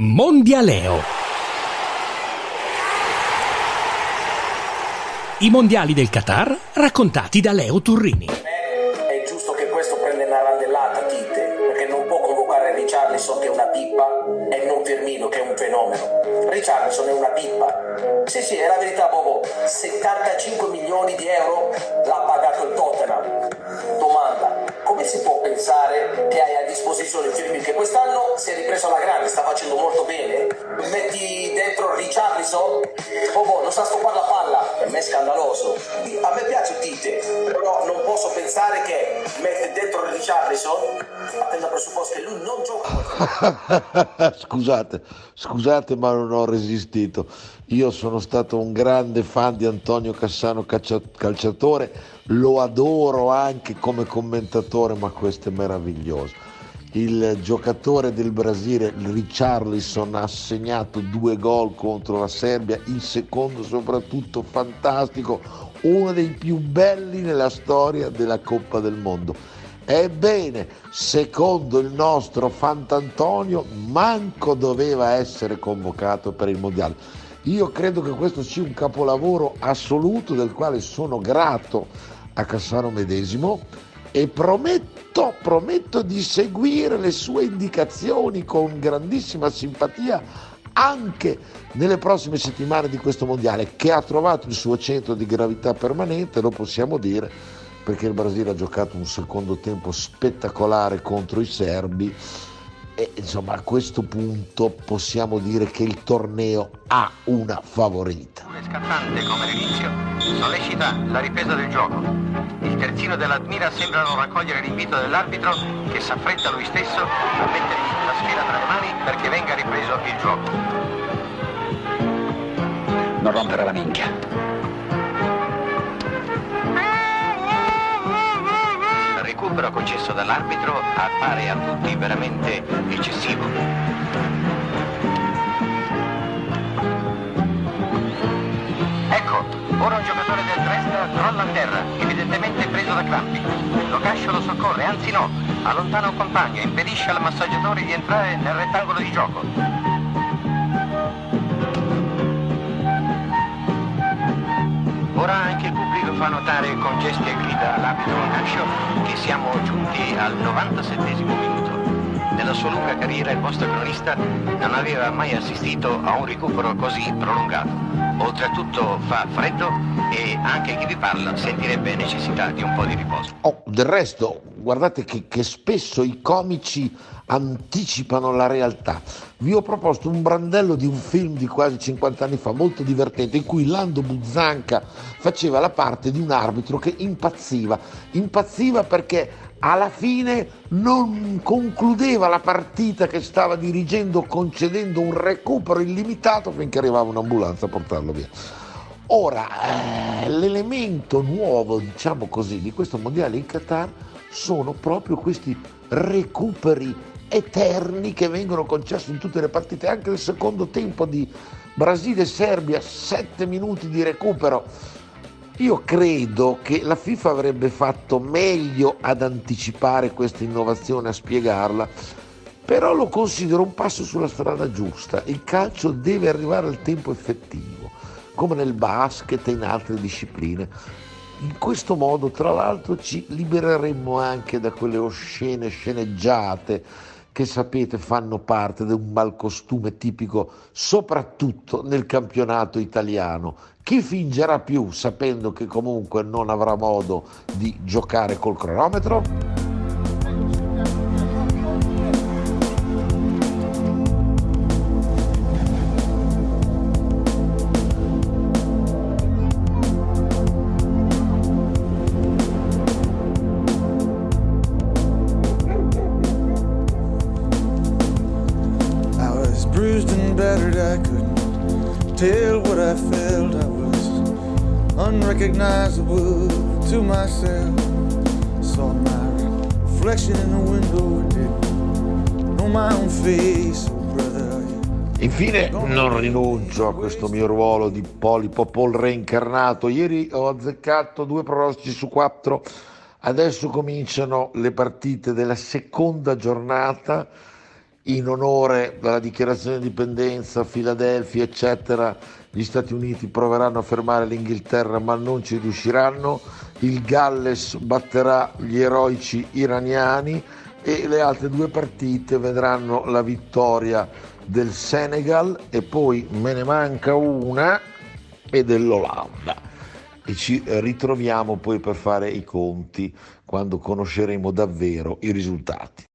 Mondialeo. I mondiali del Qatar raccontati da Leo Turrini. È giusto che questo prenda una randellata, Tite, perché non può convocare Richarlison che è una pippa e non Firmino che è un fenomeno. Richarlison è una pippa. Sì, sì, è la verità, Bobo. 75 milioni di euro a disposizione il Firmino che quest'anno si è ripreso alla grande, sta facendo molto bene? Metti dentro Richarlison? Bobo, non sa stoppare la palla, per me è scandaloso. A me piace Tite, però non posso pensare che mette dentro Richarlison, partendo dal presupposto che lui non gioca. scusate, scusate ma non ho resistito. Io sono stato un grande fan di Antonio Cassano calciatore, lo adoro anche come commentatore, ma questo è meraviglioso. Il giocatore del Brasile, Richarlison, ha segnato due gol contro la Serbia, il secondo soprattutto fantastico, uno dei più belli nella storia della Coppa del Mondo. Ebbene, secondo il nostro Fantantonio, manco doveva essere convocato per il Mondiale. Io credo che questo sia un capolavoro assoluto del quale sono grato a Cassano Medesimo e prometto, prometto di seguire le sue indicazioni con grandissima simpatia anche nelle prossime settimane di questo mondiale che ha trovato il suo centro di gravità permanente, lo possiamo dire, perché il Brasile ha giocato un secondo tempo spettacolare contro i serbi e insomma a questo punto possiamo dire che il torneo ha una favorita. scattante come l'inizio sollecita la ripresa del gioco. Il terzino dell'Admira sembrano raccogliere l'invito dell'arbitro che s'affretta lui stesso a mettergli la sfera tra le mani perché venga ripreso il gioco. Non rompere la minchia. Il recupero concesso dall'arbitro appare a tutti veramente da crampi. Locascio lo soccorre, anzi no, allontana un compagno impedisce al massaggiatore di entrare nel rettangolo di gioco. Ora anche il pubblico fa notare con gesti e grida all'arbitro Locascio che siamo giunti al 97 minuto. Nella sua lunga carriera il vostro cronista non aveva mai assistito a un recupero così prolungato. Oltretutto fa freddo e anche chi vi parla sentirebbe necessità di un po' di riposo. Oh, del resto, guardate che, che spesso i comici anticipano la realtà. Vi ho proposto un brandello di un film di quasi 50 anni fa, molto divertente, in cui Lando Buzzanca faceva la parte di un arbitro che impazziva. Impazziva perché alla fine non concludeva la partita che stava dirigendo concedendo un recupero illimitato finché arrivava un'ambulanza a portarlo via. Ora, eh, l'elemento nuovo, diciamo così, di questo mondiale in Qatar sono proprio questi recuperi eterni che vengono concessi in tutte le partite, anche nel secondo tempo di Brasile-Serbia, sette minuti di recupero. Io credo che la FIFA avrebbe fatto meglio ad anticipare questa innovazione, a spiegarla, però lo considero un passo sulla strada giusta. Il calcio deve arrivare al tempo effettivo, come nel basket e in altre discipline. In questo modo, tra l'altro, ci libereremmo anche da quelle oscene sceneggiate che sapete fanno parte di un malcostume tipico soprattutto nel campionato italiano. Chi fingerà più sapendo che comunque non avrà modo di giocare col cronometro? Battered, I couldn't tell what I felt. I was unrecognizable to myself. Saw my reflection in the window didn't know my own face. Oh, Infine non rinuncio a questo mio ruolo di polipo pol reincarnato. Ieri ho azzeccato due pronostici su quattro. Adesso cominciano le partite della seconda giornata in onore della dichiarazione di indipendenza, Filadelfia, eccetera, gli Stati Uniti proveranno a fermare l'Inghilterra ma non ci riusciranno, il Galles batterà gli eroici iraniani e le altre due partite vedranno la vittoria del Senegal e poi me ne manca una e dell'Olanda e ci ritroviamo poi per fare i conti quando conosceremo davvero i risultati.